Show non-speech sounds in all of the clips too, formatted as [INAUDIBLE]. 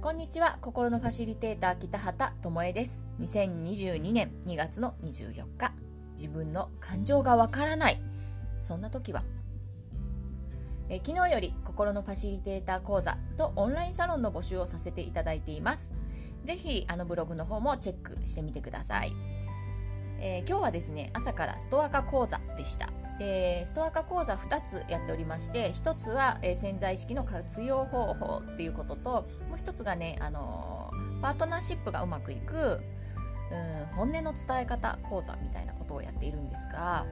こんにちは。心のファシリテーター北畑智恵です。2022年2月の24日。自分の感情がわからない。そんな時は。え昨日より心のファシリテーター講座とオンラインサロンの募集をさせていただいています。ぜひあのブログの方もチェックしてみてください、えー、今日はですね朝からストア化講座でした。でストア化講座2つやっておりまして1つは、えー、潜在意識の活用方法っていうことともう1つがね、あのー、パートナーシップがうまくいくうん本音の伝え方講座みたいなことをやっているんですが、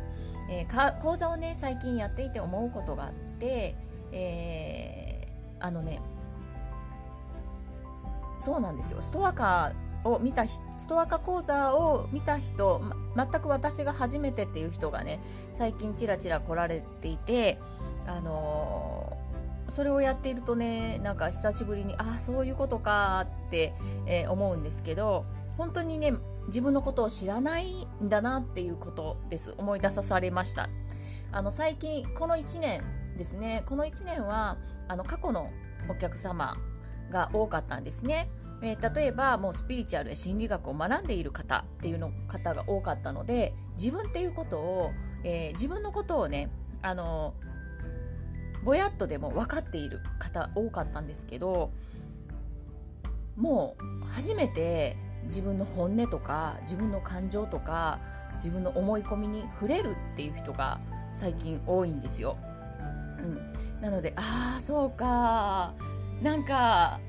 えー、講座をね最近やっていて思うことがあって、えー、あのねそうなんですよ。ストアカーを見たストアカ講座を見た人、ま、全く私が初めてっていう人がね最近ちらちら来られていてあのー、それをやっているとねなんか久しぶりにああそういうことかって、えー、思うんですけど本当にね自分のことを知らないんだなっていうことです思い出さされましたあの最近この1年ですねこの1年はあの過去のお客様が多かったんですね。えー、例えばもうスピリチュアルで心理学を学んでいる方っていうの方が多かったので自分っていうことを、えー、自分のことをねあのぼやっとでも分かっている方多かったんですけどもう初めて自分の本音とか自分の感情とか自分の思い込みに触れるっていう人が最近多いんですよ。うん、なのでああそうかなんか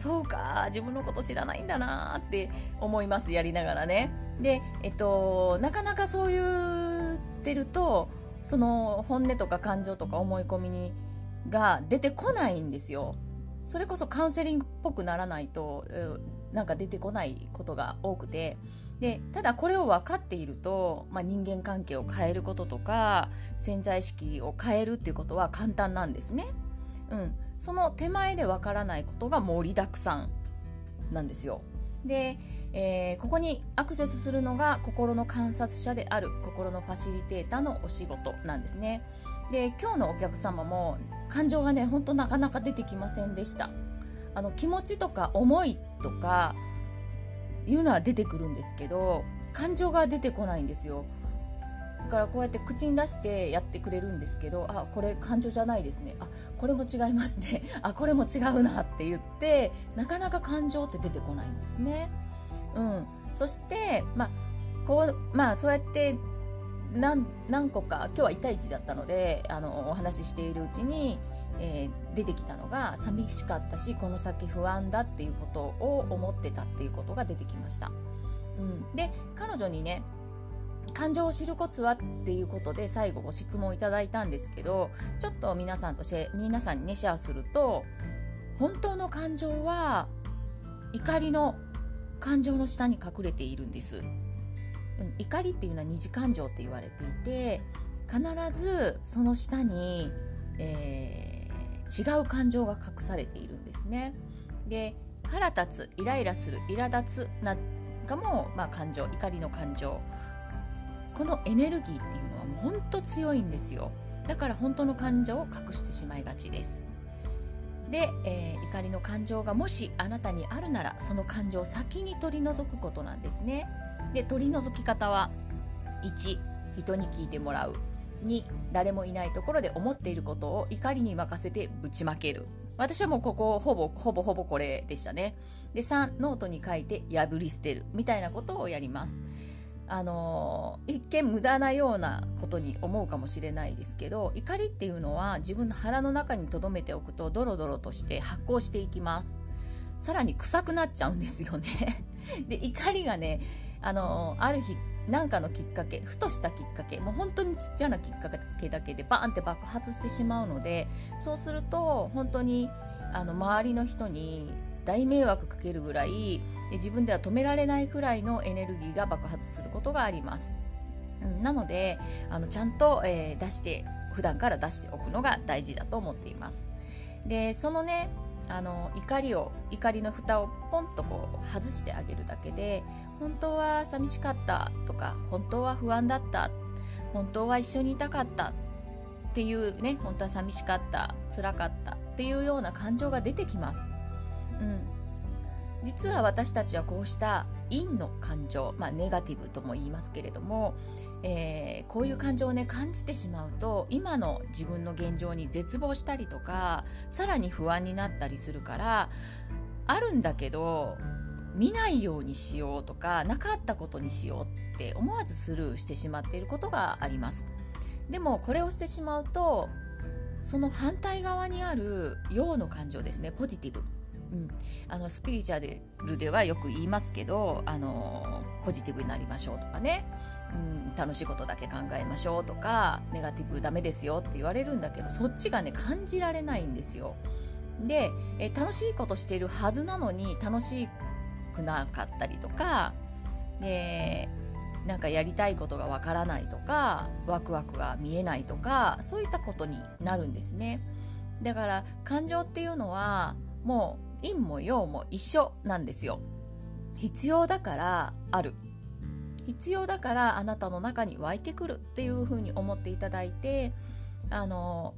そうか自分のこと知らないんだなって思いますやりながらね。でえっとなかなかそう言ってるとその本音とか感情とか思い込みにが出てこないんですよ。それこそカウンセリングっぽくならないとなんか出てこないことが多くて。でただこれを分かっていると、まあ、人間関係を変えることとか潜在意識を変えるっていうことは簡単なんですね。うん、その手前でわからないことが盛りだくさんなんですよ。で、えー、ここにアクセスするのが心の観察者である心のファシリテーターのお仕事なんですね。で今日のお客様も感情がねほんとなかなか出てきませんでした。あの気持ちとか思いとかいうのは出てくるんですけど感情が出てこないんですよ。からこうやって口に出してやってくれるんですけどあこれ感情じゃないですねあこれも違いますね [LAUGHS] あこれも違うなって言ってなかなか感情って出てこないんですね。うん、そしてまあこうまあそうやって何何個か今日は1対1だったのであのお話ししているうちに、えー、出てきたのが寂しかったしこの先不安だっていうことを思ってたっていうことが出てきました。うん、で彼女にね感情を知るコツはっていうことで最後ご質問いただいたんですけどちょっと皆さんとシェ皆さんにねシェアすると本当の感情は怒りの感情の下に隠れているんです、うん、怒りっていうのは二次感情って言われていて必ずその下に、えー、違う感情が隠されているんですね。で腹立つイライラする苛立つなんかも、まあ、感情怒りの感情。このエネルギーっていうのはもう本当強いんですよ。だから本当の感情を隠してしまいがちです。で、えー、怒りの感情がもしあなたにあるならその感情を先に取り除くことなんですね。で取り除き方は1人に聞いてもらう。2誰もいないところで思っていることを怒りに任せてぶちまける。私はもうここほぼほぼほぼこれでしたね。で3ノートに書いて破り捨てるみたいなことをやります。あの一見無駄なようなことに思うかもしれないですけど怒りっていうのは自分の腹の中に留めておくとドロドロとして発酵していきます。さらに臭くなっちゃうんですよね。[LAUGHS] で怒りがねあのある日何かのきっかけふとしたきっかけもう本当にちっちゃなきっかけだけでバーンって爆発してしまうのでそうすると本当にあの周りの人に大迷惑かけるぐらい自分では止められないくらいのエネルギーが爆発することがあります。うん、なのであのちゃんと、えー、出して普段から出しておくのが大事だと思っています。でそのねあの怒りを怒りの蓋をポンとこう外してあげるだけで本当は寂しかったとか本当は不安だった本当は一緒にいたかったっていうね本当は寂しかった辛かったっていうような感情が出てきます。うん。実は私たちはこうした陰の感情、まあ、ネガティブとも言いますけれども、えー、こういう感情をね感じてしまうと今の自分の現状に絶望したりとかさらに不安になったりするからあるんだけど見ないようにしようとかなかったことにしようって思わずスルーしてしまっていることがあります。でもこれをしてしまうとその反対側にある陽の感情ですねポジティブ。うん、あのスピリチュアルではよく言いますけどあのポジティブになりましょうとかね、うん、楽しいことだけ考えましょうとかネガティブダメですよって言われるんだけどそっちがね感じられないんですよ。でえ楽しいことしてるはずなのに楽しくなかったりとかでなんかやりたいことがわからないとかワクワクが見えないとかそういったことになるんですね。だから感情っていうのはもう陰も陽も一緒なんですよ。必要だからある。必要だからあなたの中に湧いてくるっていうふうに思っていただいてあの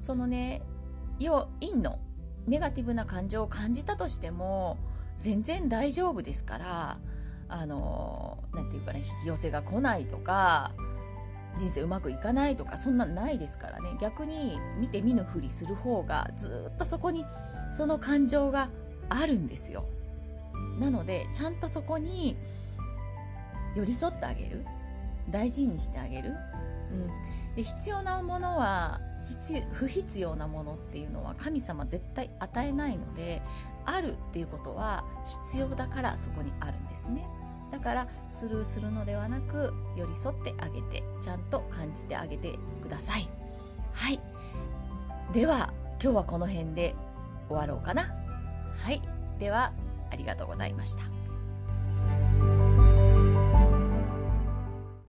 そのね陽陰のネガティブな感情を感じたとしても全然大丈夫ですからあのなて言うかな引き寄せが来ないとか人生うまくいかないとかそんなんないですからね。逆に見て見ぬふりする方がずっとそこにその感情があるんですよ。なのでちゃんとそこに寄り添ってあげる。大事にしてあげる、うん、で必要なものは不必要なものっていうのは神様絶対与えないのであるっていうことは必要だからそこにあるんですね。だからスルーするのではなく寄り添ってあげてちゃんと感じてあげてください。はい。では今日はこの辺で終わろうかな。はい。ではありがとうございました。